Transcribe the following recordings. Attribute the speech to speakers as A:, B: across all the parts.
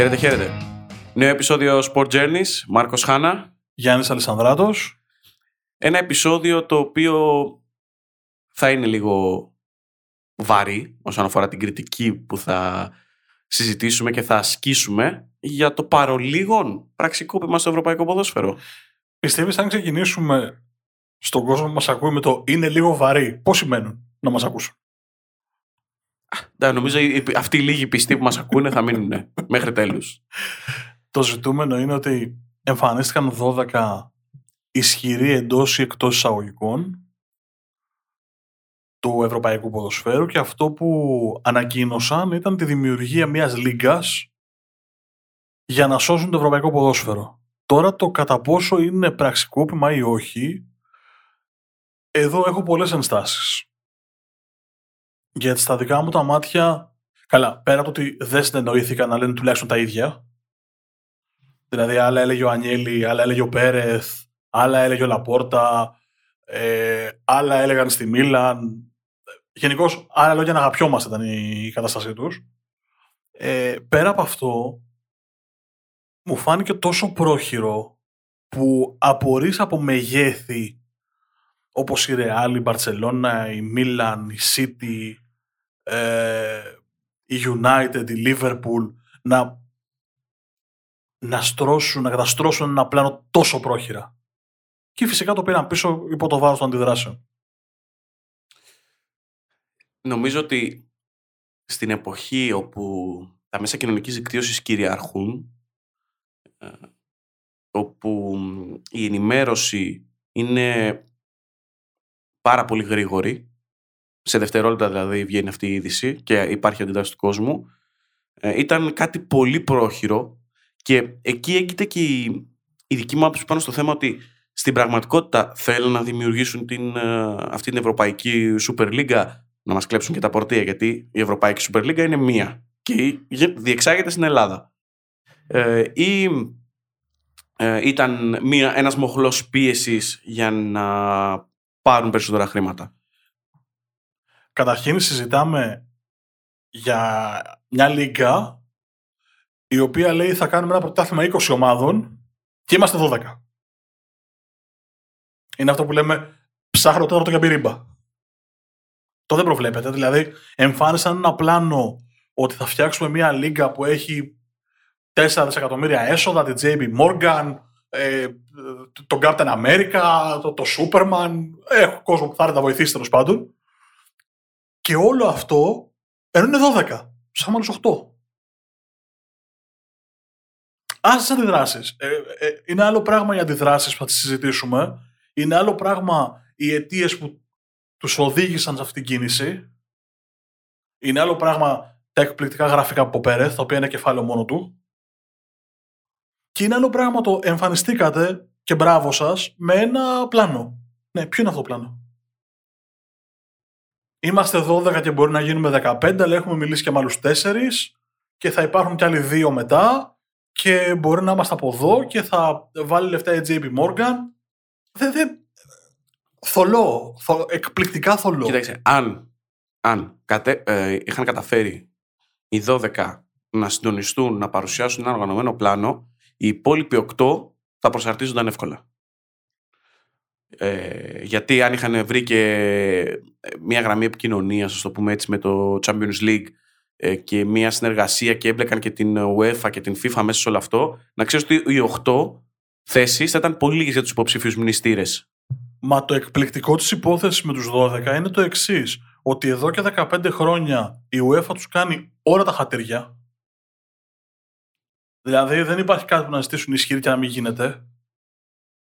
A: Χαίρετε, χαίρετε. Νέο επεισόδιο Sport Journeys, Μάρκος Χάνα.
B: Γιάννης Αλισανδράτος.
A: Ένα επεισόδιο το οποίο θα είναι λίγο βαρύ όσον αφορά την κριτική που θα συζητήσουμε και θα ασκήσουμε για το παρολίγων πραξικόπημα στο ευρωπαϊκό ποδόσφαιρο.
B: Πιστεύεις αν ξεκινήσουμε στον κόσμο που μας ακούει με το είναι λίγο βαρύ, πώς σημαίνουν να μας ακούσουν;
A: Ναι, νομίζω αυτοί οι λίγοι πιστοί που μας ακούνε θα μείνουν μέχρι τέλους.
B: Το ζητούμενο είναι ότι εμφανίστηκαν 12 ισχυροί εντός ή εκτός εισαγωγικών του ευρωπαϊκού ποδοσφαίρου και αυτό που ανακοίνωσαν ήταν τη δημιουργία μιας λίγκας για να σώσουν το ευρωπαϊκό ποδόσφαιρο. Τώρα το κατά πόσο είναι πραξικόπημα ή όχι, εδώ έχω πολλές ενστάσεις. Γιατί στα δικά μου τα μάτια, καλά, πέρα από το ότι δεν συνεννοήθηκαν να λένε τουλάχιστον τα ίδια, δηλαδή άλλα έλεγε ο Ανιέλη, άλλα έλεγε ο Πέρεθ, άλλα έλεγε ο Λαπόρτα, ε, άλλα έλεγαν στη Μίλαν, Γενικώ, άλλα λόγια να αγαπιόμαστε ήταν η κατάστασή τους. Ε, πέρα από αυτό, μου φάνηκε τόσο πρόχειρο που απορείς από μεγέθη όπως η Real, η Barcelona, η Milan, η City, ε, η United, η Liverpool να, να στρώσουν, να καταστρώσουν ένα πλάνο τόσο πρόχειρα. Και φυσικά το πήραν πίσω υπό το βάρος των αντιδράσεων.
A: Νομίζω ότι στην εποχή όπου τα μέσα κοινωνικής δικτύωσης κυριαρχούν, ε, όπου η ενημέρωση είναι πάρα πολύ γρήγορη, σε δευτερόλεπτα δηλαδή βγαίνει αυτή η είδηση και υπάρχει αντιδράση του κόσμου, ε, ήταν κάτι πολύ πρόχειρο και εκεί έγκυται και η, η δική μου άποψη πάνω στο θέμα ότι στην πραγματικότητα θέλουν να δημιουργήσουν την, ε, αυτή την Ευρωπαϊκή Super League να μας κλέψουν και τα πορτία γιατί η Ευρωπαϊκή Super League είναι μία και διεξάγεται στην Ελλάδα. Ε, ή ε, ήταν μία, ένας μοχλός πίεσης για να πάρουν περισσότερα χρήματα.
B: Καταρχήν συζητάμε για μια λίγκα η οποία λέει θα κάνουμε ένα πρωτάθλημα 20 ομάδων και είμαστε 12. Είναι αυτό που λέμε ψάχνω τώρα το καμπυρίμπα. Το δεν προβλέπεται. Δηλαδή, εμφάνισαν ένα πλάνο ότι θα φτιάξουμε μια λίγκα που έχει 4 δισεκατομμύρια έσοδα, την JB Morgan, ε, τον Captain America, το, το Superman. Έχω κόσμο που θα έρθει να βοηθήσει τέλος πάντων. Και όλο αυτό ενώ είναι 12. Σαν άλλου 8. Άσε τις αντιδράσεις. Ε, ε, είναι άλλο πράγμα οι αντιδράσεις που θα τις συζητήσουμε. Είναι άλλο πράγμα οι αιτίες που τους οδήγησαν σε αυτήν την κίνηση. Είναι άλλο πράγμα τα εκπληκτικά γραφικά από Πέρεθ, τα οποία είναι κεφάλαιο μόνο του. Και είναι άλλο πράγμα το εμφανιστήκατε και μπράβο σας με ένα πλάνο. Ναι, ποιο είναι αυτό το πλάνο; Είμαστε 12 και μπορεί να γίνουμε 15, αλλά έχουμε μιλήσει και με άλλους 4 και θα υπάρχουν κι άλλοι δύο μετά και μπορεί να είμαστε από εδώ και θα βάλει λεφτά η JP Morgan. Δεν, δεν, θολό, εκπληκτικά θολό.
A: Κοίταξε, αν, αν κατε, ε, είχαν καταφέρει οι 12 να συντονιστούν, να παρουσιάσουν ένα οργανωμένο πλάνο, οι υπόλοιποι 8 θα προσαρτίζονταν εύκολα. Ε, γιατί αν είχαν βρει και ε, μια γραμμή επικοινωνίας, ας το πούμε έτσι, με το Champions League ε, και μια συνεργασία και έμπλεκαν και την UEFA και την FIFA μέσα σε όλο αυτό, να ξέρεις ότι οι 8 θέσεις θα ήταν πολύ λίγες για τους υποψήφιους μνηστήρες
B: Μα το εκπληκτικό της υπόθεσης με τους 12 είναι το εξής. Ότι εδώ και 15 χρόνια η UEFA τους κάνει όλα τα χατήρια. Δηλαδή δεν υπάρχει κάτι που να ζητήσουν ισχυροί και να μην γίνεται.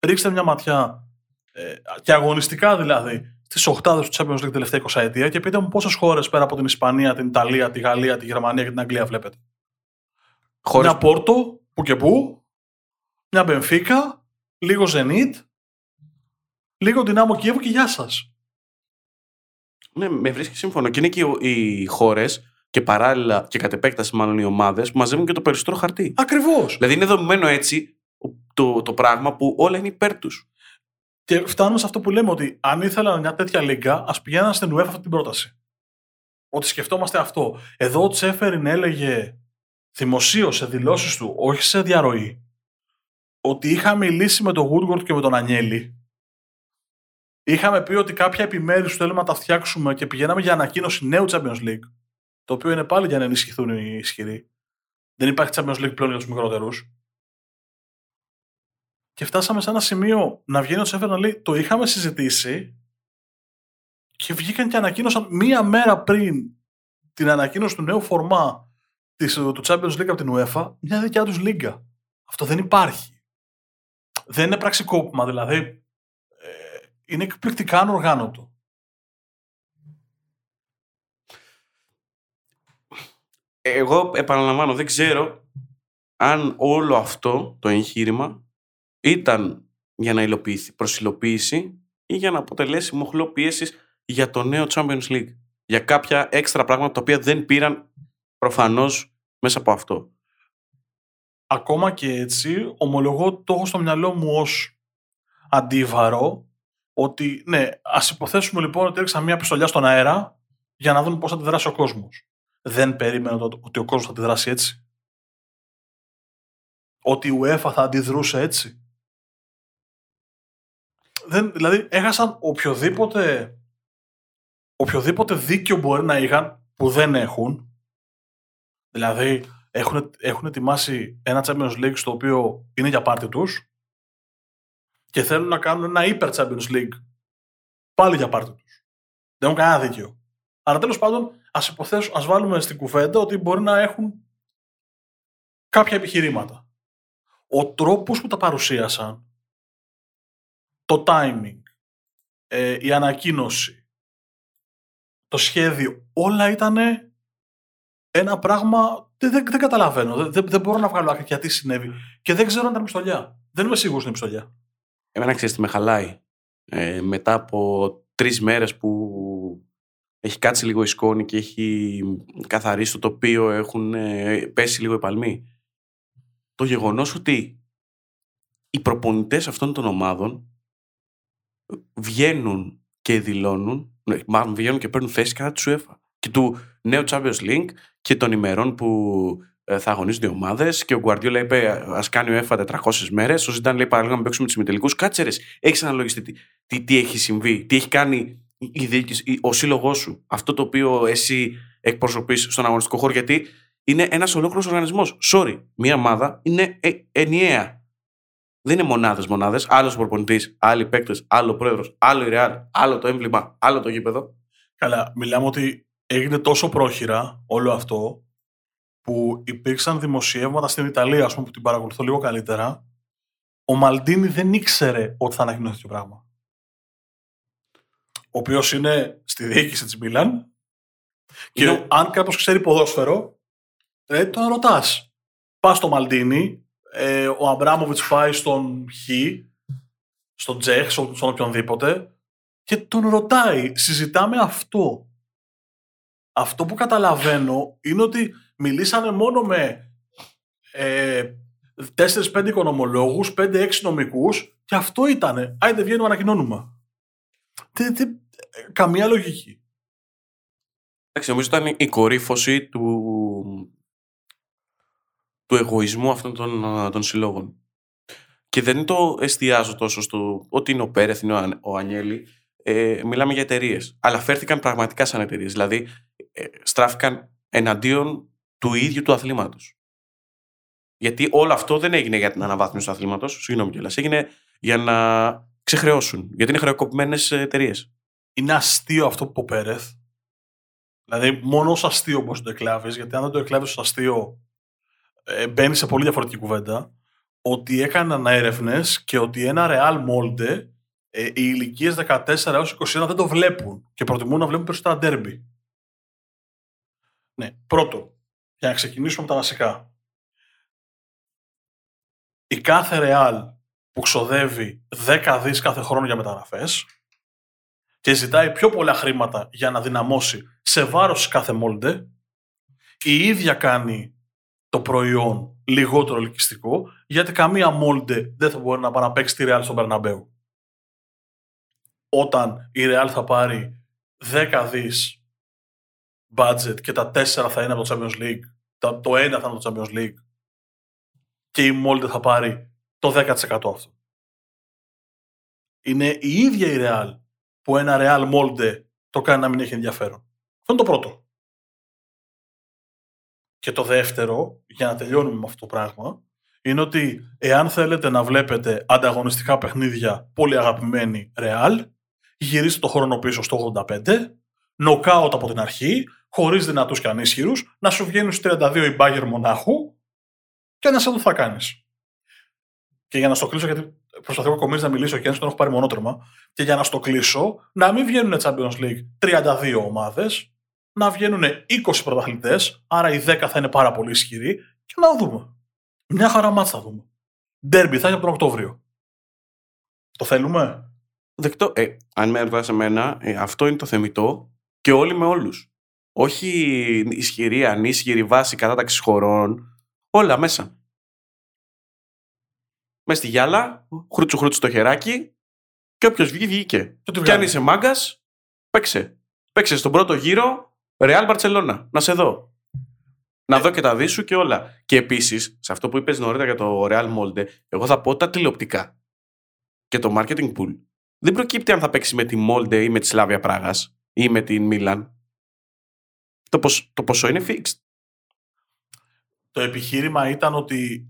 B: Ρίξτε μια ματιά ε, και αγωνιστικά δηλαδή στις οχτάδες του Champions League τελευταία 20 ετία και πείτε μου πόσες χώρες πέρα από την Ισπανία, την Ιταλία, τη Γαλλία, τη Γερμανία και την Αγγλία βλέπετε; Χώρες... Μια Πόρτο, που και που, μια Μπενφίκα, λίγο Ζενίτ, λίγο δυνάμω Κιέβου και γεια σας.
A: Ναι, με βρίσκει σύμφωνο. Και είναι και οι χώρες και παράλληλα και κατ' επέκταση μάλλον οι ομάδες που μαζεύουν και το περισσότερο χαρτί.
B: Ακριβώς.
A: Δηλαδή είναι δομημένο έτσι το, το πράγμα που όλα είναι υπέρ τους.
B: Και φτάνουμε σε αυτό που λέμε ότι αν ήθελα μια τέτοια λίγκα, ας πηγαίναν στην UEFA αυτή την πρόταση. Ότι σκεφτόμαστε αυτό. Εδώ ο Τσέφεριν έλεγε δημοσίως δηλώσεις του, όχι σε διαρροή, ότι είχα μιλήσει με τον Woodward και με τον Ανιέλη. Είχαμε πει ότι κάποια επιμέρους θέλουμε να τα φτιάξουμε και πηγαίναμε για ανακοίνωση νέου Champions League, το οποίο είναι πάλι για να ενισχυθούν οι ισχυροί. Δεν υπάρχει Champions League πλέον για τους μικρότερους. Και φτάσαμε σε ένα σημείο να βγαίνει ο Τσέφερ να λέει: Το είχαμε συζητήσει και βγήκαν και ανακοίνωσαν μία μέρα πριν την ανακοίνωση του νέου φορμά της, του Champions League από την UEFA μια δικιά τους λίγκα. Αυτό δεν υπάρχει. Δεν είναι πραξικόπημα, δηλαδή ε, είναι εκπληκτικά ανοργάνωτο.
A: Εγώ επαναλαμβάνω, δεν ξέρω αν όλο αυτό το εγχείρημα ήταν για να υλοποιηθεί, προσιλοποίηση ή για να αποτελέσει μοχλό πίεσης για το νέο Champions League. Για κάποια έξτρα πράγματα τα οποία δεν πήραν προφανώς μέσα από αυτό.
B: Ακόμα και έτσι, ομολογώ το έχω στο μυαλό μου ως αντίβαρο ότι ναι, ας υποθέσουμε λοιπόν ότι έριξα μια πιστολιά στον αέρα για να δούμε πώς θα αντιδράσει ο κόσμος. Δεν περίμενα ότι ο κόσμος θα αντιδράσει έτσι. Ότι η UEFA θα αντιδρούσε έτσι. Δεν, δηλαδή έχασαν οποιοδήποτε οποιοδήποτε δίκιο μπορεί να είχαν που δεν έχουν. Δηλαδή, έχουν, έχουν ετοιμάσει ένα Champions League στο οποίο είναι για πάρτι τους και θέλουν να κάνουν ένα υπερ Champions League πάλι για πάρτι τους. Δεν έχουν κανένα δίκιο. Αλλά τέλος πάντων, ας, υποθέσω, ας βάλουμε στην κουβέντα ότι μπορεί να έχουν κάποια επιχειρήματα. Ο τρόπος που τα παρουσίασαν, το timing, ε, η ανακοίνωση, το σχέδιο, όλα ήταν ένα πράγμα. Δεν, δεν, δεν καταλαβαίνω. Δεν, δεν μπορώ να βγάλω άκρη γιατί συνέβη. Και δεν ξέρω αν ήταν πιστολιά. Δεν είμαι σίγουρος είναι πιστολιά.
A: Εμένα ξέρεις τι με χαλάει; Ε, μετά από τρεις μέρες που έχει κάτσει λίγο η σκόνη και έχει καθαρίσει το τοπίο, έχουν ε, πέσει λίγο οι παλμοί. Το γεγονός ότι οι προπονητές αυτών των ομάδων βγαίνουν και δηλώνουν ναι, μάλλον βγαίνουν και παίρνουν θέση κατά της UEFA και του νέου Champions League και των ημερών που ε, θα αγωνίζονται οι ομάδες. Και ο Γκουαρδιόλα είπε: Α κάνει ο ΕΦΑ 400 μέρες. Ο Ζητάν λέει: Παραλίγο να παίξουμε τους ημιτελικούς. Κάτσε ρε, έχεις αναλογιστεί τι, τι, τι, έχει συμβεί, τι έχει κάνει η διοίκηση, ο σύλλογός σου, αυτό το οποίο εσύ εκπροσωπείς στον αγωνιστικό χώρο. Γιατί είναι ένας ολόκληρος οργανισμός. Sorry, μία ομάδα είναι ε, ενιαία. Δεν είναι μονάδες μονάδες. Άλλος προπονητής, άλλοι παίκτες, άλλο πρόεδρος, άλλο η Ρεάλ, άλλο το έμβλημα, άλλο το γήπεδο.
B: Καλά, μιλάμε ότι έγινε τόσο πρόχειρα όλο αυτό που υπήρξαν δημοσιεύματα στην Ιταλία, ας πούμε, που την παρακολουθώ λίγο καλύτερα. Ο Μαλντίνη δεν ήξερε ότι θα ανακοινωθεί το πράγμα. Ο οποίος είναι στη διοίκηση της Μίλαν. Και αν κάποιος ξέρει ποδόσφαιρο, ε, τον ρωτάς. Πας στο Μαλντίνη, ε, ο Αμπράμοβιτς πάει στον Χ, στον Τζέχ, στον οποιονδήποτε και τον ρωτάει, συζητάμε αυτό. Αυτό που καταλαβαίνω είναι ότι μιλήσανε μόνο με ε, 4-5 οικονομολόγους, 5-6 νομικούς και αυτό ήτανε. Άιντε βγαίνουμε ανακοινώνουμε. Τι, τι, καμία λογική.
A: Εντάξει, νομίζω ήταν η κορύφωση του, του εγωισμού αυτών των, των συλλόγων. Και δεν το εστιάζω τόσο στο ότι είναι ο Πέρεθ, είναι ο, ο Ανιέλη. Ε, μιλάμε για εταιρείες. Αλλά φέρθηκαν πραγματικά σαν εταιρείες. Δηλαδή, ε, στράφηκαν εναντίον του ίδιου του αθλήματος. Γιατί όλο αυτό δεν έγινε για την αναβάθμιση του αθλήματος, συγγνώμη κιόλας. Έγινε για να ξεχρεώσουν. Γιατί είναι χρεοκοπημένες εταιρείες.
B: Είναι αστείο αυτό που είπε ο Πέρεθ. Δηλαδή, μόνο ως αστείο μπορείς να το εκλάβεις, γιατί αν δεν το εκλάβεις ως αστείο, ε, μπαίνεις σε πολύ διαφορετική κουβέντα, ότι έκαναν έρευνες και ότι ένα Real Molde ε, οι ηλικίες 14 έως 21 δεν το βλέπουν και προτιμούν να βλέπουν περισσότερα derby. Ναι, πρώτο, για να ξεκινήσουμε με τα βασικά. Η κάθε Real που ξοδεύει 10 δις κάθε χρόνο για μεταγραφές και ζητάει πιο πολλά χρήματα για να δυναμώσει σε βάρος κάθε Molde, η ίδια κάνει το προϊόν λιγότερο ελκυστικό, γιατί καμία μόλντε δεν θα μπορεί να πάει να παίξει τη Real στον Περναμπέου. Όταν η Real θα πάρει 10 δις budget και τα 4 θα είναι από το Champions League, το, το ένα θα είναι το Champions League και η Molde θα πάρει το 10% αυτό. Είναι η ίδια η Real που ένα Real Molde το κάνει να μην έχει ενδιαφέρον. Αυτό είναι το πρώτο. Και το δεύτερο, για να τελειώνουμε με αυτό το πράγμα, είναι ότι εάν θέλετε να βλέπετε ανταγωνιστικά παιχνίδια πολύ αγαπημένη Real, γυρίστε το χρόνο πίσω στο 85, νοκάουτ από την αρχή, χωρίς δυνατούς και ανίσχυρους, να σου βγαίνουν στου 32 η Μπάγκερ Μονάχου και να σε δω θα κάνεις. Και για να στο κλείσω, γιατί προσπαθώ ακόμη να μιλήσω και αν τον έχω πάρει μονότρεμα, και για να στο κλείσω, να μην βγαίνουν Champions League 32 ομάδες, να βγαίνουν 20 πρωταθλητές, άρα οι 10 θα είναι πάρα πολύ ισχυροί και να δούμε. Μια χαρά μάτσα θα δούμε. Ντέρμπι θα είναι από τον Οκτώβριο. Το θέλουμε;
A: Δεκτό. Ε, αν με ρωτάς εμένα, ε, αυτό είναι το θεμητό και όλοι με όλους. Όχι ισχυρή, ανίσχυρη βάση κατάταξης χωρών. Όλα μέσα. Μες στη γυάλα, χρούτσου χρούτσου το χεράκι και όποιος βγει, βγήκε.
B: Και,
A: Και αν είσαι μάγκας, παίξε. Παίξε στον πρώτο γύρο Real Barcelona. Να σε δω. Να δω και τα δίσου και όλα. Και επίσης, σε αυτό που είπες νωρίτερα για το Real Molde, εγώ θα πω τα τηλεοπτικά. Και το marketing pool. Δεν προκύπτει αν θα παίξεις με τη Molde ή με τη Σλάβια Πράγας ή με την Μίλαν. Το, ποσ- το ποσό είναι fixed.
B: Το επιχείρημα ήταν ότι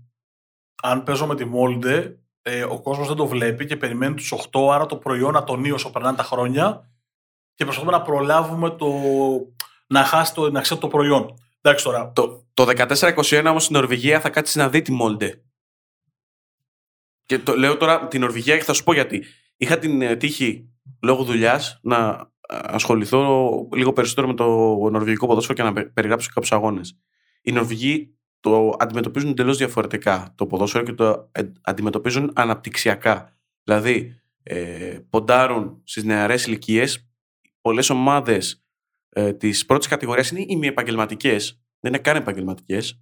B: αν παίζω με τη Molde, ε, ο κόσμος δεν το βλέπει και περιμένει τους 8, άρα το προϊόν να τονεί όσο περνάνε τα χρόνια και προσπαθούμε να προλάβουμε το, να χάσει το, να ξέρει το προϊόν. Εντάξει τώρα,
A: Το, το 14-21 όμως στην Νορβηγία θα κάτσει να δει τη Molde. Και το λέω τώρα την Νορβηγία και θα σου πω γιατί. Είχα την ε, τύχη λόγω δουλειάς να ε, ασχοληθώ λίγο περισσότερο με το νορβηγικό ποδόσφαιρο και να πε- περιγράψω κάποιους αγώνες. Οι Νορβηγοί το αντιμετωπίζουν εντελώς διαφορετικά το ποδόσφαιρο και το ε, αντιμετωπίζουν αναπτυξιακά. Δηλαδή, ε, ποντάρουν στις νεαρές ηλικίες. Πολλές ομάδες ε, τη πρώτη κατηγορία είναι ημιεπαγγελματικέ, δεν είναι καν επαγγελματικές.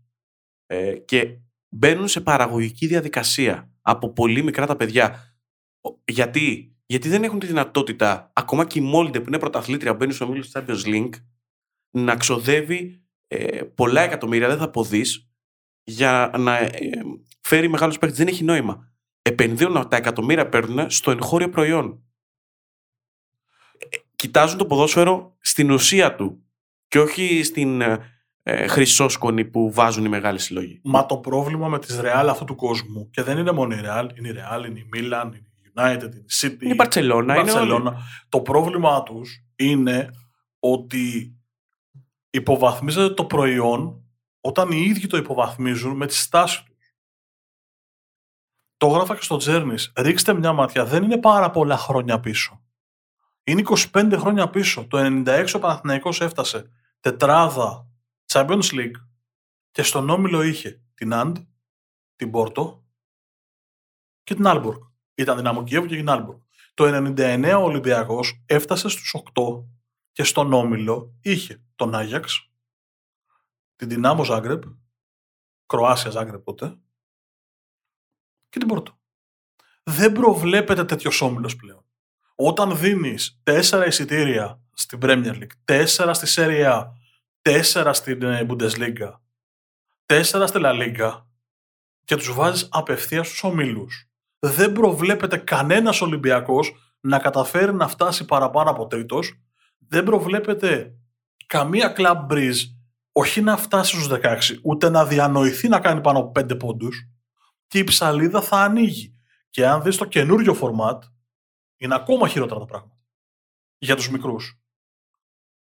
A: Ε, και μπαίνουν σε παραγωγική διαδικασία από πολύ μικρά τα παιδιά. Ο- Γιατί, Γιατί δεν έχουν τη δυνατότητα, ακόμα και η Μόλντε που είναι πρωταθλήτρια, που μπαίνει στο μίλιο τη Champions League, να ξοδεύει ε, πολλά εκατομμύρια, δεν θα αποδεί, για να ε, φέρει μεγάλους παίχτε. Δεν έχει νόημα. Επενδύουν τα εκατομμύρια παίρνουν στο εγχώριο προϊόν. Ε, κοιτάζουν το ποδόσφαιρο στην ουσία του και όχι στην ε, ε, χρυσόσκονη που βάζουν οι μεγάλοι συλλογοί.
B: Μα το πρόβλημα με τις Real αυτού του κόσμου, και δεν είναι μόνο η Real, είναι η Real, είναι η Milan, είναι η United, είναι η City,
A: Είναι η Μπαρτσελώνα, είναι όλοι.
B: Barcelona. Το πρόβλημά τους είναι ότι υποβαθμίζεται το προϊόν όταν οι ίδιοι το υποβαθμίζουν με τη στάση τους. Το γράφα και στο Τζέρνης. Ρίξτε μια ματιά. Δεν είναι πάρα πολλά χρόνια πίσω. Είναι 25 χρόνια πίσω. Το 96 ο Παναθηναϊκός έφτασε τετράδα Champions League και στον Όμιλο είχε την Αντ, την Πόρτο και την Άλμπουργκ. Ήταν δυναμό Κιέβου και την Άλμπουργκ. Το 99 ο Ολυμπιακός έφτασε στους 8 και στον Όμιλο είχε τον Άγιαξ, την Δυνάμο Ζάγκρεπ, Κροάσια Ζάγκρεπ τότε, και την Πόρτο. Δεν προβλέπεται τέτοιος όμιλος πλέον. Όταν δίνεις τέσσερα εισιτήρια στην Premier League, τέσσερα στη Serie A, τέσσερα στην ε, Bundesliga, τέσσερα στη La Liga και τους βάζεις απευθείας στους ομίλους. Δεν προβλέπεται κανένας Ολυμπιακός να καταφέρει να φτάσει παραπάνω από τρίτος. Δεν προβλέπεται καμία club breeze όχι να φτάσει στους 16, ούτε να διανοηθεί να κάνει πάνω από 5 πόντους και η ψαλίδα θα ανοίγει. Και αν δεις το καινούριο format, είναι ακόμα χειρότερα τα πράγματα. Για τους μικρούς.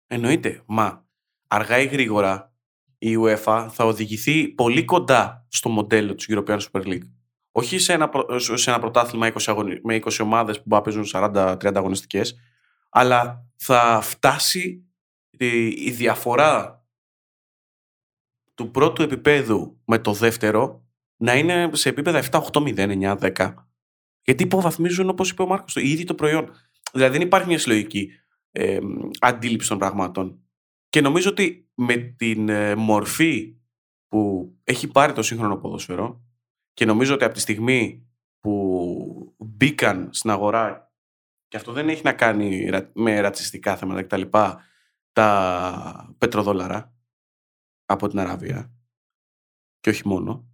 A: Εννοείται. Μα αργά ή γρήγορα η UEFA θα οδηγηθεί πολύ κοντά στο μοντέλο της European Super League. Όχι σε ένα, προ- σε ένα πρωτάθλημα 20 αγωνι- με 20 ομάδες που μπορεί να παίζουν 40-30 αγωνιστικές, αλλά θα φτάσει η, η διαφορά του πρώτου επίπεδου με το δεύτερο να είναι σε επίπεδα 7, 8, 0, 9, 10. Γιατί υποβαθμίζουν, όπως είπε ο Μάρκος, το ίδιο το προϊόν. Δηλαδή δεν υπάρχει μια συλλογική ε, αντίληψη των πραγμάτων. Και νομίζω ότι με την ε, μορφή που έχει πάρει το σύγχρονο ποδόσφαιρο και νομίζω ότι από τη στιγμή που μπήκαν στην αγορά και αυτό δεν έχει να κάνει ρα- με ρατσιστικά θέματα κτλ. Τα πετροδόλαρα από την Αραβία. και όχι μόνο,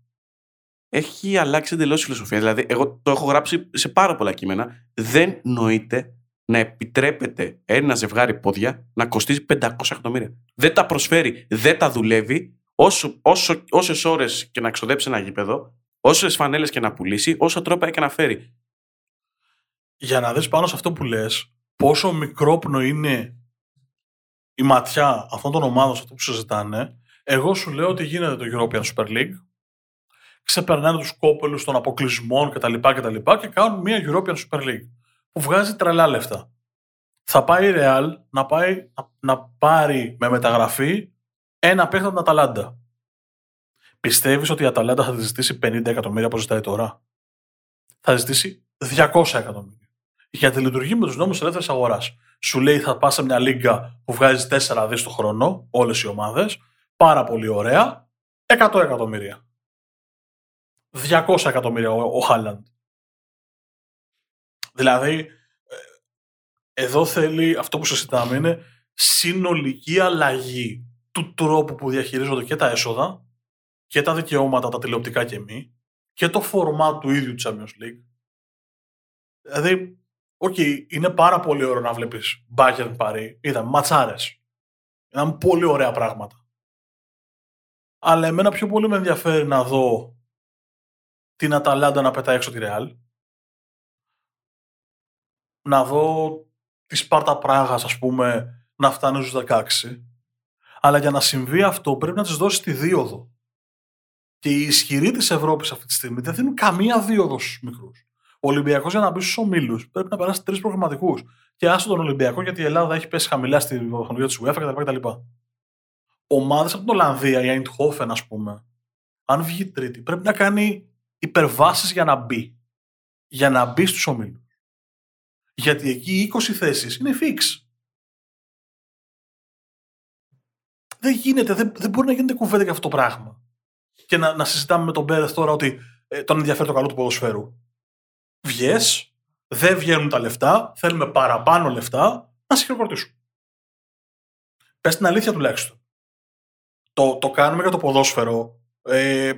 A: έχει αλλάξει εντελώς η φιλοσοφία. Δηλαδή, εγώ το έχω γράψει σε πάρα πολλά κείμενα. Δεν νοείται να επιτρέπεται ένα ζευγάρι πόδια να κοστίζει 500 εκατομμύρια. Δεν τα προσφέρει, δεν τα δουλεύει. Όσο, όσο, όσες ώρες και να ξοδέψει ένα γήπεδο, όσες φανέλες και να πουλήσει, όσα τρόπα και να φέρει.
B: Για να δεις πάνω σε αυτό που λες, πόσο μικρόπνο είναι η ματιά αυτών των ομάδων σε αυτό που συζητάνε, εγώ σου λέω ότι γίνεται το European Super League, ξεπερνάνε τους κόπελους των αποκλεισμών κτλ. Και, και κάνουν μια European Super League που βγάζει τρελά λεφτά. Θα πάει η Real να, πάει, να, πάρει με μεταγραφή ένα παίχτη από την Αταλάντα. Πιστεύεις ότι η Αταλάντα θα τη ζητήσει 50 εκατομμύρια όπως ζητάει τώρα; Θα ζητήσει 200 εκατομμύρια. Γιατί λειτουργεί με τους νόμους ελεύθερης αγοράς. Σου λέει θα πας σε μια λίγκα που βγάζει 4 δις το χρόνο, όλες οι ομάδες. Πάρα πολύ ωραία. 100 εκατομμύρια. 200 εκατομμύρια ο Χάλαντ. Δηλαδή, ε, εδώ θέλει αυτό που συζητάμε είναι συνολική αλλαγή του τρόπου που διαχειρίζονται και τα έσοδα και τα δικαιώματα, τα τηλεοπτικά και μη και το φορμά του ίδιου Champions League. Δηλαδή, OK, okay, είναι πάρα πολύ ωραίο να βλέπεις Bayern Paris, είδαμε ματσάρες. Ήταν πολύ ωραία πράγματα. Αλλά εμένα πιο πολύ με ενδιαφέρει να δω την Αταλάντα να πετάει έξω τη Ρεάλ να δω τη Σπάρτα Πράγας, ας πούμε, να φτάνει στους 16. Αλλά για να συμβεί αυτό πρέπει να της δώσει τη δίωδο. Και οι ισχυροί της Ευρώπης αυτή τη στιγμή δεν δίνουν καμία δίωδο στους μικρούς. Ο Ολυμπιακός για να μπει στους ομίλους πρέπει να περάσει τρεις προγραμματικούς. Και άστο τον Ολυμπιακό γιατί η Ελλάδα έχει πέσει χαμηλά στη βαθμολογία της UEFA κτλ. Ομάδες από την Ολλανδία, η Eindhoven ας πούμε, αν βγει τρίτη, πρέπει να κάνει υπερβάσεις για να μπει. Για να μπει στους ομίλους. Γιατί εκεί οι 20 θέσεις είναι fix. Δεν γίνεται, δεν, δεν μπορεί να γίνεται κουβέντα για αυτό το πράγμα. Και να, να συζητάμε με τον Πέρεθ τώρα ότι ε, τον ενδιαφέρει το καλό του ποδοσφαίρου. Βγες, δεν βγαίνουν τα λεφτά, θέλουμε παραπάνω λεφτά, να σε χειροκροτήσουν. Πες την αλήθεια τουλάχιστον. Το, το κάνουμε για το ποδόσφαιρο. Ε,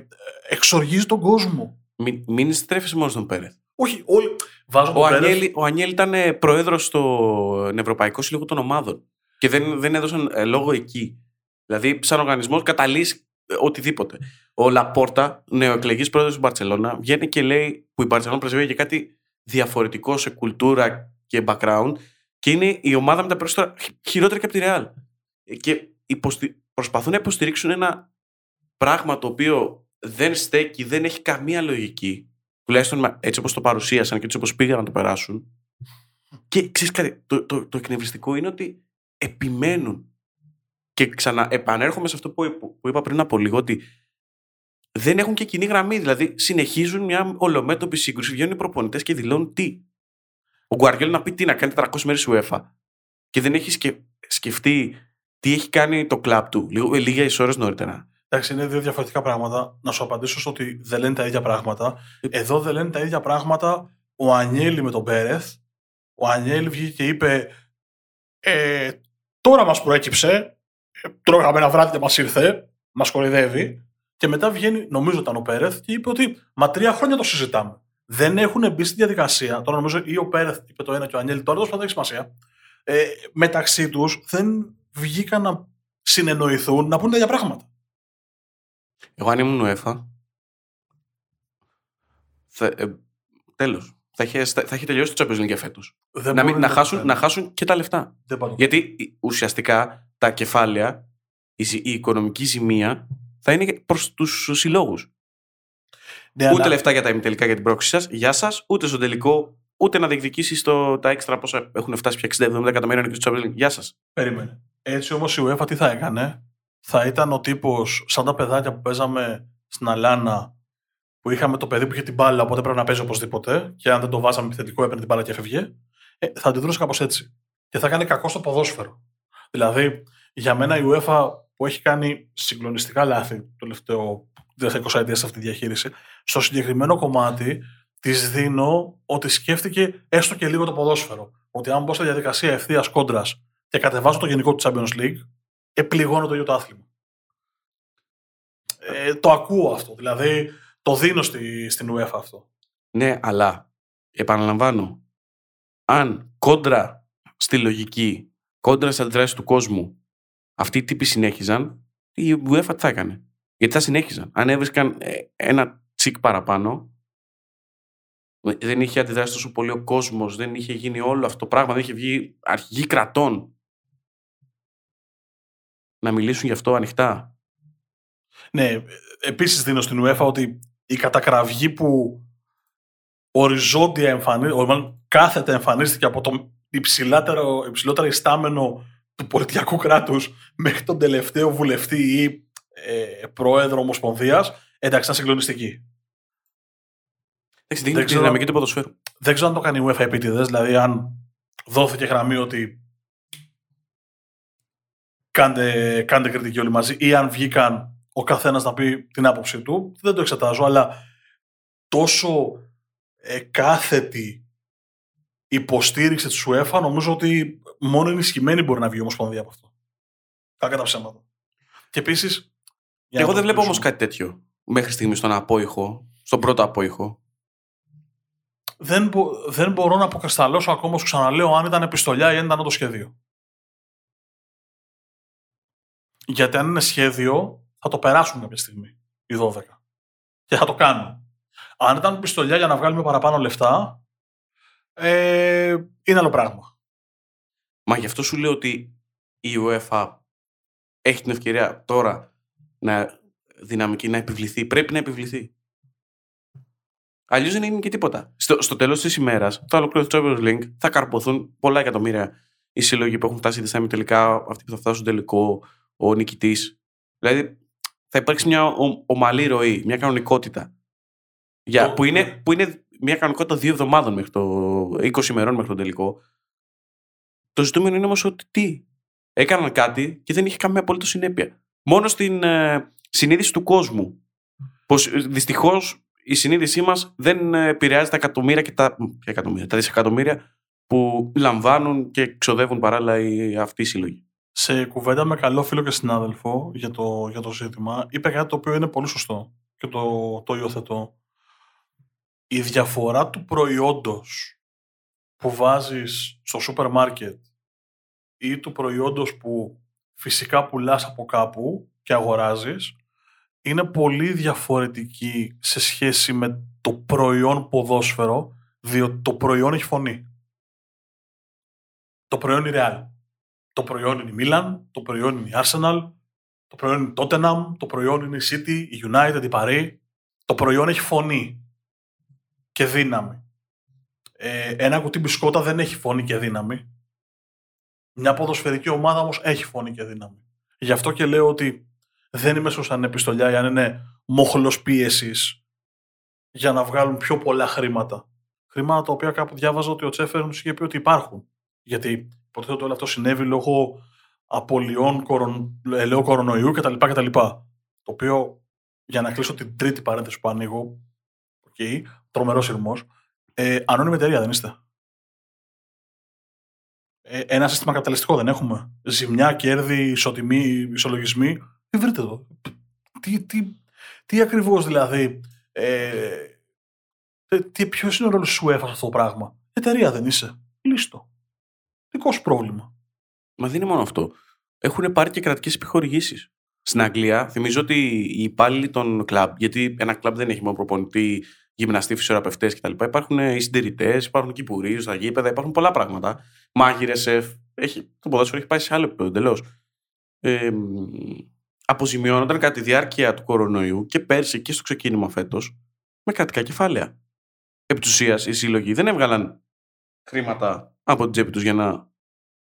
B: εξοργίζει τον κόσμο.
A: Μην, μην στρέφει μόνο στον Πέρεθ.
B: Όχι, όλοι. Βάζω
A: ο, Ανιέλη, ο Ανιέλη ήταν πρόεδρος στο Ευρωπαϊκό Σύλλογο των Ομάδων και δεν, δεν έδωσαν ε, λόγο εκεί. Δηλαδή, σαν οργανισμός, καταλύει ε, οτιδήποτε. Ο Λαπόρτα, νεοεκλεγής πρόεδρος του Μπαρσελόνα, βγαίνει και λέει που η Μπαρσελόνα πρεσβεύει για κάτι διαφορετικό σε κουλτούρα και background και είναι η ομάδα με τα περισσότερα χειρότερα και από τη Ρεάλ. Και υποστη... προσπαθούν να υποστηρίξουν ένα πράγμα το οποίο δεν στέκει, δεν έχει καμία λογική τουλάχιστον έτσι όπως το παρουσίασαν και έτσι όπως πήγαν να το περάσουν. Και ξέρεις κάτι, το, το, το εκνευριστικό είναι ότι επιμένουν. Και ξανά επανέρχομαι σε αυτό που, που είπα πριν από λίγο, ότι δεν έχουν και κοινή γραμμή. Δηλαδή, συνεχίζουν μια ολομέτωπη σύγκρουση. Βγαίνουν οι προπονητές και δηλώνουν τι. Ο Γκουαριόλ να πει τι, να κάνει 400 μέρες UEFA. Και δεν έχεις σκε... σκεφτεί τι έχει κάνει το κλαμπ του λίγο, λίγε ώρες νωρίτερα.
B: Εντάξει, είναι δύο διαφορετικά πράγματα. Να σου απαντήσω ότι δεν λένε τα ίδια πράγματα. Εδώ δεν λένε τα ίδια πράγματα ο Ανιέλη με τον Πέρεθ. Ο Ανιέλη βγήκε και είπε ε, τώρα μας προέκυψε, ε, τρώγαμε ένα βράδυ και μας ήρθε, μας κορυδεύει και μετά βγαίνει, νομίζω ήταν ο Πέρεθ και είπε ότι μα τρία χρόνια το συζητάμε. Δεν έχουν μπει στη διαδικασία, τώρα νομίζω ή ο Πέρεθ είπε το ένα και ο Ανιέλη τώρα, δεν έχει σημασία. Ε, μεταξύ τους δεν βγήκαν να συνεννοηθούν να πούνε τα ίδια πράγματα.
A: Εγώ αν ήμουν ΟΕΦΑ, θα, ε, τέλος. Θα έχει, θα έχει τελειώσει το Champions League για φέτος. Να, να, χάσουν, να χάσουν και τα λεφτά. Γιατί ουσιαστικά τα κεφάλαια, η, η οικονομική ζημία θα είναι προς τους συλλόγους. Ναι, ούτε αλλά... λεφτά για τα ημιτελικά για την πρόξη σας, γεια σας, ούτε στο τελικό, ούτε να διεκδικήσεις τα έξτρα πόσα έχουν φτάσει πια 60-70 εκατομμύρια νικητέ του Champions Γεια σας.
B: Περίμενε. Έτσι όμως η UEFA τι θα έκανε, θα ήταν ο τύπος σαν τα παιδάκια που παίζαμε στην Αλάνα που είχαμε το παιδί που είχε την μπάλα, οπότε πρέπει να παίζει οπωσδήποτε. Και αν δεν το βάζαμε επιθετικό, έπαιρνε την μπάλα και έφευγε. Ε, θα αντιδρούσε κάπως έτσι. Και θα κάνει κακό στο ποδόσφαιρο. Δηλαδή, για μένα η UEFA που έχει κάνει συγκλονιστικά λάθη το τελευταίο 20 ετία σε αυτή τη διαχείριση, στο συγκεκριμένο κομμάτι της δίνω ότι σκέφτηκε έστω και λίγο το ποδόσφαιρο. Ότι αν μπω στη διαδικασία ευθείας κόντρας και κατεβάζω το γενικό του Champions League, επληγώνω το ίδιο το άθλημα. Ε, το ακούω αυτό. Δηλαδή, το δίνω στη, στην UEFA αυτό.
A: Ναι, αλλά επαναλαμβάνω, αν κόντρα στη λογική, κόντρα στις αντιδράσεις του κόσμου, αυτοί οι τύποι συνέχιζαν, η UEFA τι θα έκανε; Γιατί θα συνέχιζαν. Αν έβρισκαν ε, ένα τσικ παραπάνω, δεν είχε αντιδράσει τόσο πολύ ο κόσμος, δεν είχε γίνει όλο αυτό το πράγμα, δεν είχε βγει αρχηγοί κρατών να μιλήσουν γι' αυτό ανοιχτά;
B: Ναι, επίσης δίνω στην UEFA ότι η κατακραυγή που οριζόντια εμφανίζεται, κάθετα εμφανίστηκε από το υψηλότερο, υψηλότερο ιστάμενο του πολιτιακού κράτους μέχρι τον τελευταίο βουλευτή ή ε, πρόεδρο Ομοσπονδίας, εντάξει, ήταν συγκλονιστική.
A: Δεν ξέρω, δυναμική του ποδοσφαίρου.
B: Δεν ξέρω αν το κάνει η UEFA επίτηδες, δηλαδή αν δόθηκε γραμμή ότι κάντε, κάντε κριτική όλοι μαζί ή αν βγήκαν ο καθένας να πει την άποψή του. Δεν το εξετάζω, αλλά τόσο ε, κάθετη υποστήριξη της UEFA νομίζω ότι μόνο ενισχυμένη μπορεί να βγει η Ομοσπονδία από αυτό. Κακά τα ψέματα. Και επίσης.
A: Εγώ δεν βλέπω όμως κάτι τέτοιο μέχρι στιγμής στον απόϊχο, στον πρώτο απόϊχο.
B: Δεν, δεν μπορώ να αποκρισταλώσω ακόμα, σου ξαναλέω, αν ήταν επιστολιά ή αν ήταν το σχέδιο. Γιατί αν είναι σχέδιο, θα το περάσουν κάποια στιγμή οι 12. Και θα το κάνουν. Αν ήταν πιστολιά για να βγάλουμε παραπάνω λεφτά, ε, είναι άλλο πράγμα.
A: Μα γι' αυτό σου λέω ότι η UEFA έχει την ευκαιρία τώρα να δυναμική να επιβληθεί. Πρέπει να επιβληθεί. Αλλιώς δεν είναι και τίποτα. Στο, στο τέλος της ημέρας, το ολοκλήρω το Champions League θα καρποθούν πολλά εκατομμύρια οι σύλλογοι που έχουν φτάσει ήδη στα τελικά, αυτοί που θα φτάσουν τελικό, ο νικητής. Δηλαδή θα υπάρξει μια ομαλή ροή, μια κανονικότητα. Για, που, είναι, που είναι μια κανονικότητα δύο εβδομάδων μέχρι το 20 ημερών μέχρι το τελικό. Το ζητούμενο είναι όμως ότι τι. Έκαναν κάτι και δεν είχε καμία απολύτως συνέπεια. Μόνο στην ε, συνείδηση του κόσμου. Πως ε, δυστυχώς η συνείδησή μας δεν επηρεάζει τα εκατομμύρια και τα, εκατομμύρια, τα δισεκατομμύρια που λαμβάνουν και ξοδεύουν παράλληλα οι, αυτοί οι σύλλογοι
B: σε κουβέντα με καλό φίλο και συνάδελφο για το, για το ζήτημα, είπε κάτι το οποίο είναι πολύ σωστό και το, το υιοθετώ. Η διαφορά του προϊόντος που βάζεις στο σούπερ μάρκετ ή του προϊόντος που φυσικά πουλάς από κάπου και αγοράζεις είναι πολύ διαφορετική σε σχέση με το προϊόν ποδόσφαιρο διότι το προϊόν έχει φωνή. Το προϊόν είναι real. Το προϊόν είναι η Μίλαν, το προϊόν είναι η Arsenal, το προϊόν είναι η Tottenham, το προϊόν είναι η City, η United, η Paris. Το προϊόν έχει φωνή και δύναμη. Ε, ένα κουτί μπισκότα δεν έχει φωνή και δύναμη. Μια ποδοσφαιρική ομάδα όμως έχει φωνή και δύναμη. Γι' αυτό και λέω ότι δεν είμαι στο σαν επιστολιά ή αν είναι μόχλος πίεσης για να βγάλουν πιο πολλά χρήματα. Χρήματα τα οποία κάπου διάβαζα ότι ο Τσέφερν είχε πει ότι υπάρχουν. Γιατί Υποτίθεται όλο αυτό συνέβη λόγω απολειών κορον, ελαιού κορονοϊού κτλ. κτλ. Το οποίο, για να κλείσω την τρίτη παρένθεση που ανοίγω, okay, τρομερός σειρμός, ε, ανώνυμη εταιρεία δεν είστε; Ε, ένα σύστημα καταλυστικό δεν έχουμε; Ζημιά, κέρδη, ισοτιμή, ισολογισμοί; Τι βρείτε εδώ. Τι, τι, τι ακριβώς δηλαδή. Ε, τι, ποιος είναι ο ρόλος σου έφασε αυτό το πράγμα; Εταιρεία δεν είσαι. Λύστο. Δικό σου πρόβλημα.
A: Μα δεν είναι μόνο αυτό. Έχουν πάρει και κρατικές επιχορηγήσεις. Στην Αγγλία, θυμίζω ότι οι υπάλληλοι των κλαμπ, γιατί ένα κλαμπ δεν έχει μόνο προπονητή, γυμναστή, φυσιοραπευτέ κτλ. Υπάρχουν οι συντηρητές, υπάρχουν κυπουρίου στα γήπεδα, υπάρχουν πολλά πράγματα. Μάγειρες, σεφ. Έχει, το ποδόσφαιρο έχει πάει σε άλλο επίπεδο εντελώς. Ε, αποζημιώνονταν κατά τη διάρκεια του κορονοϊού και πέρσι και στο ξεκίνημα φέτος με κρατικά κεφάλαια. Επί οι σύλλογοι δεν έβγαλαν χρήματα από την τσέπη τους για να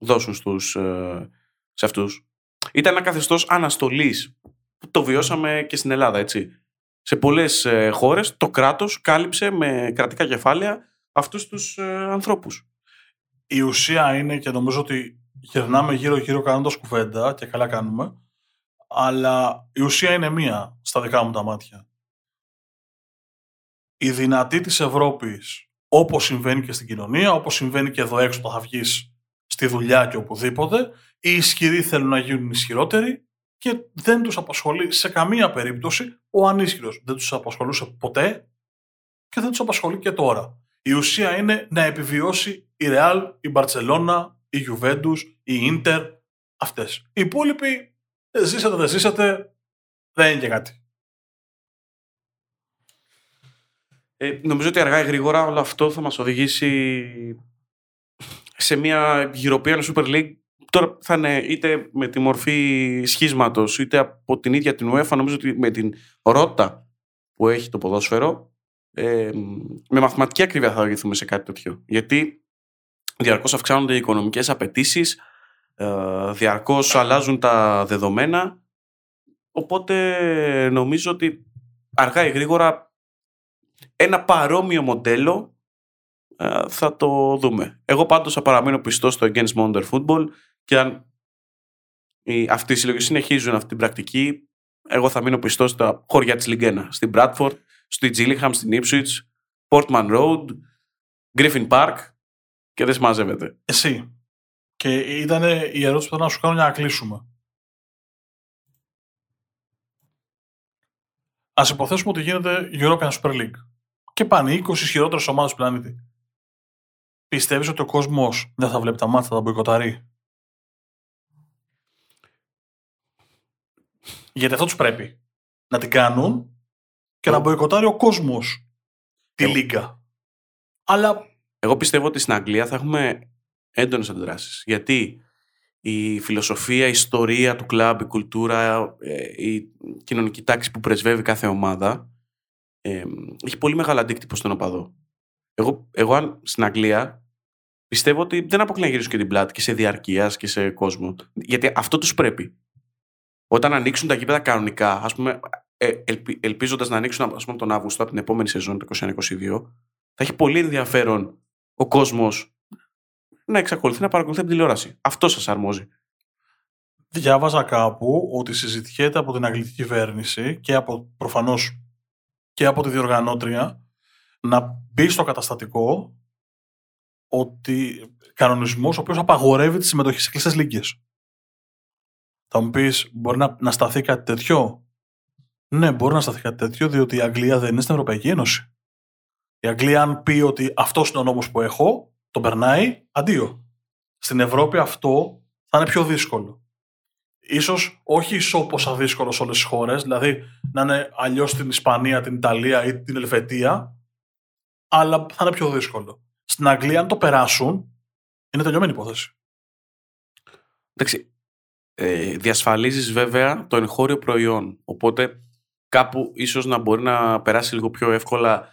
A: δώσουν στους, ε, σε αυτούς. Ήταν ένα καθεστώς αναστολής που το βιώσαμε και στην Ελλάδα, έτσι. Σε πολλές ε, χώρες το κράτος κάλυψε με κρατικά κεφάλαια αυτούς τους ε, ανθρώπους.
B: Η ουσία είναι και νομίζω ότι γυρνάμε γύρω-γύρω κάνοντας κουβέντα και καλά κάνουμε, αλλά η ουσία είναι μία στα δικά μου τα μάτια. Η δυνατή της Ευρώπης Όπως συμβαίνει και στην κοινωνία, όπως συμβαίνει και εδώ έξω όταν θα βγεις στη δουλειά και οπουδήποτε, οι ισχυροί θέλουν να γίνουν ισχυρότεροι και δεν τους απασχολεί σε καμία περίπτωση ο ανίσχυρος. Δεν τους απασχολούσε ποτέ και δεν τους απασχολεί και τώρα. Η ουσία είναι να επιβιώσει η Real, η Barcelona, η Juventus, η Inter, αυτές. Οι υπόλοιποι ζήσατε, δεν ζήσατε, δεν είναι και κάτι.
A: Ε, νομίζω ότι αργά ή γρήγορα όλο αυτό θα μας οδηγήσει σε μια European Super League τώρα θα είναι είτε με τη μορφή σχίσματος είτε από την ίδια την UEFA νομίζω ότι με την ρότα που έχει το ποδόσφαιρο ε, με μαθηματική ακρίβεια θα οδηγηθούμε σε κάτι τέτοιο. Γιατί διαρκώς αυξάνονται οι οικονομικές απαιτήσεις, ε, διαρκώς αλλάζουν τα δεδομένα. Οπότε νομίζω ότι αργά ή γρήγορα ένα παρόμοιο μοντέλο ε, θα το δούμε. Εγώ πάντως θα παραμείνω πιστό στο Against Wonder Football και αν οι, αυτοί οι συλλογοί συνεχίζουν αυτή την πρακτική, εγώ θα μείνω πιστό στα χωριά της Λιγκένα. Στην Bradford, στη Gillingham, στην Ipswich, Portman Road, Griffin Park και δεν συμμαζεύεται.
B: Εσύ. Και ήταν η ερώτηση που θέλω να σου κάνω για να κλείσουμε. Ας υποθέσουμε ότι γίνεται European Super League και πάνε 20 ισχυρότερε ομάδες του πλανήτη. Πιστεύεις ότι ο κόσμος δεν θα βλέπει τα μάτια, θα τα μποϊκοταρεί. Γιατί αυτό τους πρέπει. Να την κάνουν και να μποϊκοτάρει ο κόσμος τη Λίγκα. Αλλά.
A: Εγώ πιστεύω ότι στην Αγγλία θα έχουμε έντονες αντιδράσεις. Γιατί η φιλοσοφία, η ιστορία του κλαμπ, η κουλτούρα, ε, η κοινωνική τάξη που πρεσβεύει κάθε ομάδα ε, έχει πολύ μεγάλο αντίκτυπο στον οπαδό. Εγώ, εγώ αν στην Αγγλία πιστεύω ότι δεν αποκλεί να γυρίσουν και την πλάτη και σε διαρκείας και σε κόσμο. Γιατί αυτό τους πρέπει. Όταν ανοίξουν τα γήπεδα κανονικά, ας πούμε, ε, ελπίζοντας να ανοίξουν ας πούμε, τον Αύγουστο από την επόμενη σεζόν, το 2022, θα έχει πολύ ενδιαφέρον ο κόσμος να εξακολουθεί να παρακολουθεί την τηλεόραση. Αυτό σας αρμόζει.
B: Διάβαζα κάπου ότι συζητιέται από την αγγλική κυβέρνηση και από προφανώς και από τη διοργανώτρια να μπει στο καταστατικό ότι κανονισμός ο οποίος απαγορεύει τη συμμετοχή σε κλειστές λίγκες. Θα μου πεις, μπορεί να, να σταθεί κάτι τέτοιο; Ναι, μπορεί να σταθεί κάτι τέτοιο, διότι η Αγγλία δεν είναι στην Ευρωπαϊκή Ένωση. Η Αγγλία, αν πει ότι αυτός είναι ο νόμος που έχω, τον περνάει, αντίο. Στην Ευρώπη αυτό θα είναι πιο δύσκολο ίσως όχι ισόποσα δύσκολο σε όλες τις χώρες, δηλαδή να είναι αλλιώς στην Ισπανία, την Ιταλία ή την Ελβετία, αλλά θα είναι πιο δύσκολο. Στην Αγγλία, αν το περάσουν, είναι τελειωμένη υπόθεση.
A: Εντάξει, ε, διασφαλίζεις βέβαια το εγχώριο προϊόν, οπότε κάπου ίσως να μπορεί να περάσει λίγο πιο εύκολα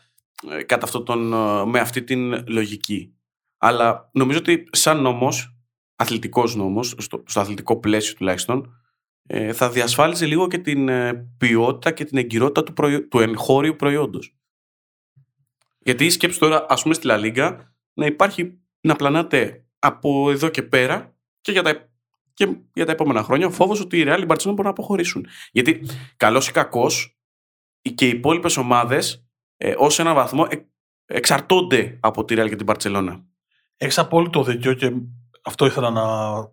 A: ε, κατά αυτό τον, ε, με αυτή την λογική. Αλλά νομίζω ότι σαν νόμος Αθλητικός νόμος, στο, στο αθλητικό πλαίσιο τουλάχιστον, ε, θα διασφάλιζε λίγο και την ε, ποιότητα και την εγκυρότητα του, προϊό, του εγχώριου προϊόντος. Γιατί η σκέψη τώρα, ας πούμε στη Λα Λίγκα, να υπάρχει, να πλανάται από εδώ και πέρα και για τα, και για τα επόμενα χρόνια ο φόβος ότι οι Real Barcelona μπορούν να αποχωρήσουν. Γιατί καλός ή κακός, και οι υπόλοιπες ομάδες ε, ως έναν βαθμό ε, εξαρτώνται από τη Real και την Barcelona.
B: Έχεις απόλυτο δίκιο και αυτό ήθελα να,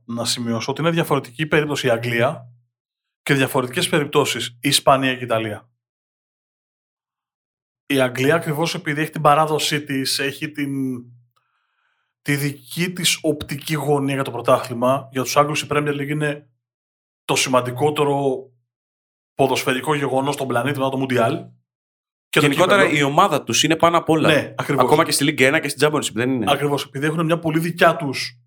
B: να σημειώσω, ότι είναι διαφορετική περίπτωση η Αγγλία και διαφορετικές περιπτώσεις η Ισπανία και η Ιταλία. Η Αγγλία ακριβώς επειδή έχει την παράδοσή της, έχει την, τη δική της οπτική γωνία για το πρωτάθλημα. Για τους Άγγλους η Premier League είναι το σημαντικότερο ποδοσφαιρικό γεγονός στον πλανήτη μετά το Μουντιάλ.
A: Και γενικότερα η ομάδα τους είναι πάνω απ' όλα.
B: Ναι,
A: Ακόμα και στη Ligue 1 και στην Championship δεν είναι;
B: Ακριβώς. Επειδή έχουν μια πολύ δικιά τους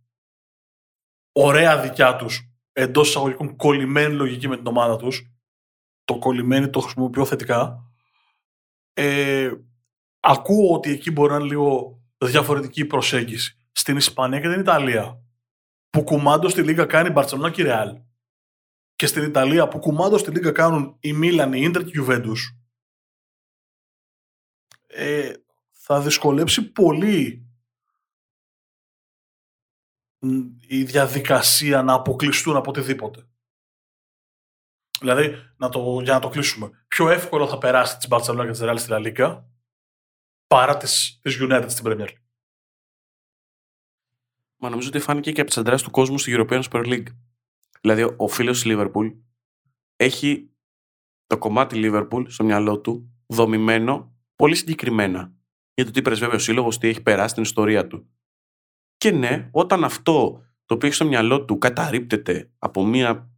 B: ωραία δικιά τους εντός εισαγωγικών κολλημένη λογική με την ομάδα τους. Το κολλημένη το χρησιμοποιώ θετικά. Ε, ακούω ότι εκεί μπορεί να είναι λίγο διαφορετική προσέγγιση. Στην Ισπανία και την Ιταλία, που κουμάντο στη Λίγα κάνει η Μπαρσελόνα και η Ρεάλ. Και στην Ιταλία, που κουμάντο στη Λίγα κάνουν η Μίλαν, η Ίντερ και η Γιουβέντους. Ε, θα δυσκολέψει πολύ η διαδικασία να αποκλειστούν από οτιδήποτε. Δηλαδή, να το, για να το κλείσουμε, πιο εύκολο θα περάσει της Barcelona και της Real στη La Liga παρά της United στην Premier League.
A: Μα νομίζω ότι φάνηκε και από τις αντιδράσεις του κόσμου στη European Super League. Δηλαδή, ο φίλος της Liverpool έχει το κομμάτι Liverpool στο μυαλό του δομημένο πολύ συγκεκριμένα για το τι πρεσβεύει ο σύλλογος, τι έχει περάσει στην ιστορία του. Και ναι, όταν αυτό το οποίο έχει στο μυαλό του καταρρύπτεται από μια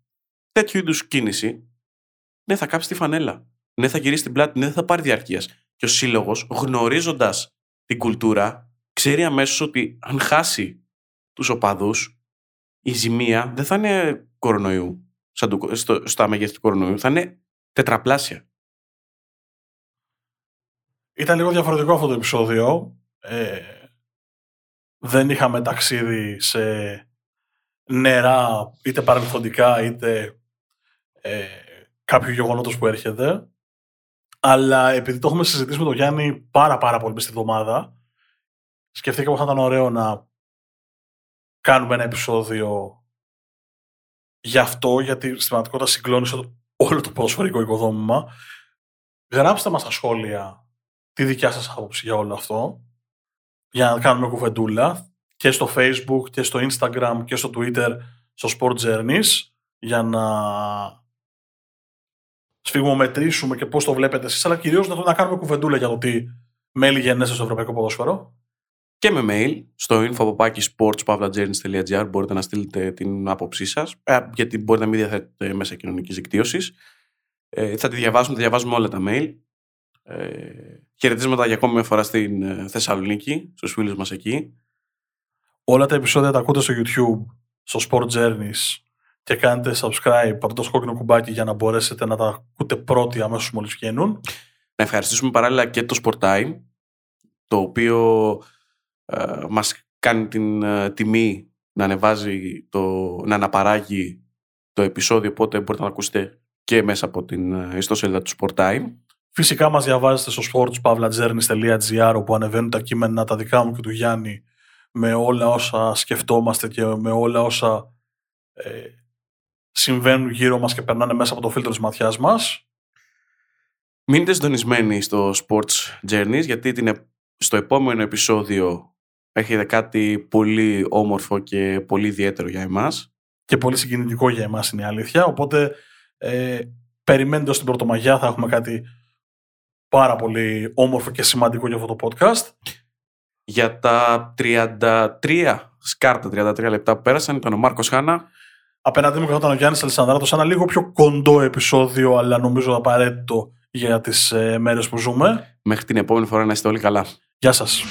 A: τέτοιου είδους κίνηση, ναι, θα κάψει τη φανέλα. Ναι, θα γυρίσει την πλάτη, ναι, δεν θα πάρει διαρκείας. Και ο σύλλογος, γνωρίζοντας την κουλτούρα, ξέρει αμέσως ότι αν χάσει τους οπαδούς, η ζημία δεν θα είναι κορονοϊού, σαν το, στο, στα μεγέθη του κορονοϊού, θα είναι τετραπλάσια.
B: Ήταν λίγο διαφορετικό αυτό το επεισόδιο. Ε, δεν είχαμε ταξίδι σε νερά, είτε παρελθοντικά, είτε ε, κάποιο γεγονότος που έρχεται. Αλλά επειδή το έχουμε συζητήσει με τον Γιάννη πάρα πάρα πολύ στη εβδομάδα, σκεφτήκαμε ότι θα ήταν ωραίο να κάνουμε ένα επεισόδιο γι' αυτό, γιατί στην πραγματικότητα συγκλώνησε όλο το ποδοσφαιρικό οικοδόμημα. Γράψτε μας στα σχόλια τη δικιά σας άποψη για όλο αυτό, για να κάνουμε κουβεντούλα και στο facebook και στο instagram και στο twitter στο Sport Journeys για να σφιγμομετρήσουμε και πώς το βλέπετε εσείς, αλλά κυρίως να, να κάνουμε κουβεντούλα για το τι μέλη γεννέστε στο Ευρωπαϊκό Ποδόσφαιρο.
A: Και με mail στο info.sportspavlajourneys.gr μπορείτε να στείλετε την άποψή σας, ε, γιατί μπορείτε να μην διαθέτετε μέσα κοινωνικής δικτύωσης. Ε, θα τη διαβάσουμε, θα διαβάζουμε όλα τα mail. Ε, χαιρετίσματα για ακόμη μια φορά στην ε, Θεσσαλονίκη, στους φίλους μας εκεί.
B: Όλα τα επεισόδια τα ακούτε στο YouTube, στο Sport Journeys και κάνετε subscribe, πατώντας το κόκκινο κουμπάκι για να μπορέσετε να τα ακούτε πρώτοι αμέσως μόλις βγαίνουν.
A: Να ευχαριστήσουμε παράλληλα και το Sport Time, το οποίο ε, μας κάνει την ε, τιμή να ανεβάζει, το, να αναπαράγει το επεισόδιο, οπότε μπορείτε να το ακούσετε και μέσα από την ε, ιστοσελίδα του Sport Time.
B: Φυσικά μας διαβάζετε στο sportspavlajourneys.gr όπου ανεβαίνουν τα κείμενα τα δικά μου και του Γιάννη με όλα όσα σκεφτόμαστε και με όλα όσα ε, συμβαίνουν γύρω μας και περνάνε μέσα από το φίλτρο της ματιάς μας.
A: Μείνετε συντονισμένοι στο Sports Journeys γιατί την, στο επόμενο επεισόδιο έχετε κάτι πολύ όμορφο και πολύ ιδιαίτερο για εμάς.
B: Και πολύ συγκινητικό για εμάς είναι η αλήθεια. Οπότε ε, περιμένετε ως την Πρωτομαγιά θα έχουμε κάτι πάρα πολύ όμορφο και σημαντικό για αυτό το podcast.
A: Για τα 33 σκάρτα, 33 λεπτά που πέρασαν ήταν ο Μάρκος Χάνα.
B: Απέναντί μου καθόταν ο Γιάννης Αλισανδράτος, ένα λίγο πιο κοντό επεισόδιο, αλλά νομίζω απαραίτητο για τις ε, μέρες που ζούμε.
A: Μέχρι την επόμενη φορά να είστε όλοι καλά.
B: Γεια σας.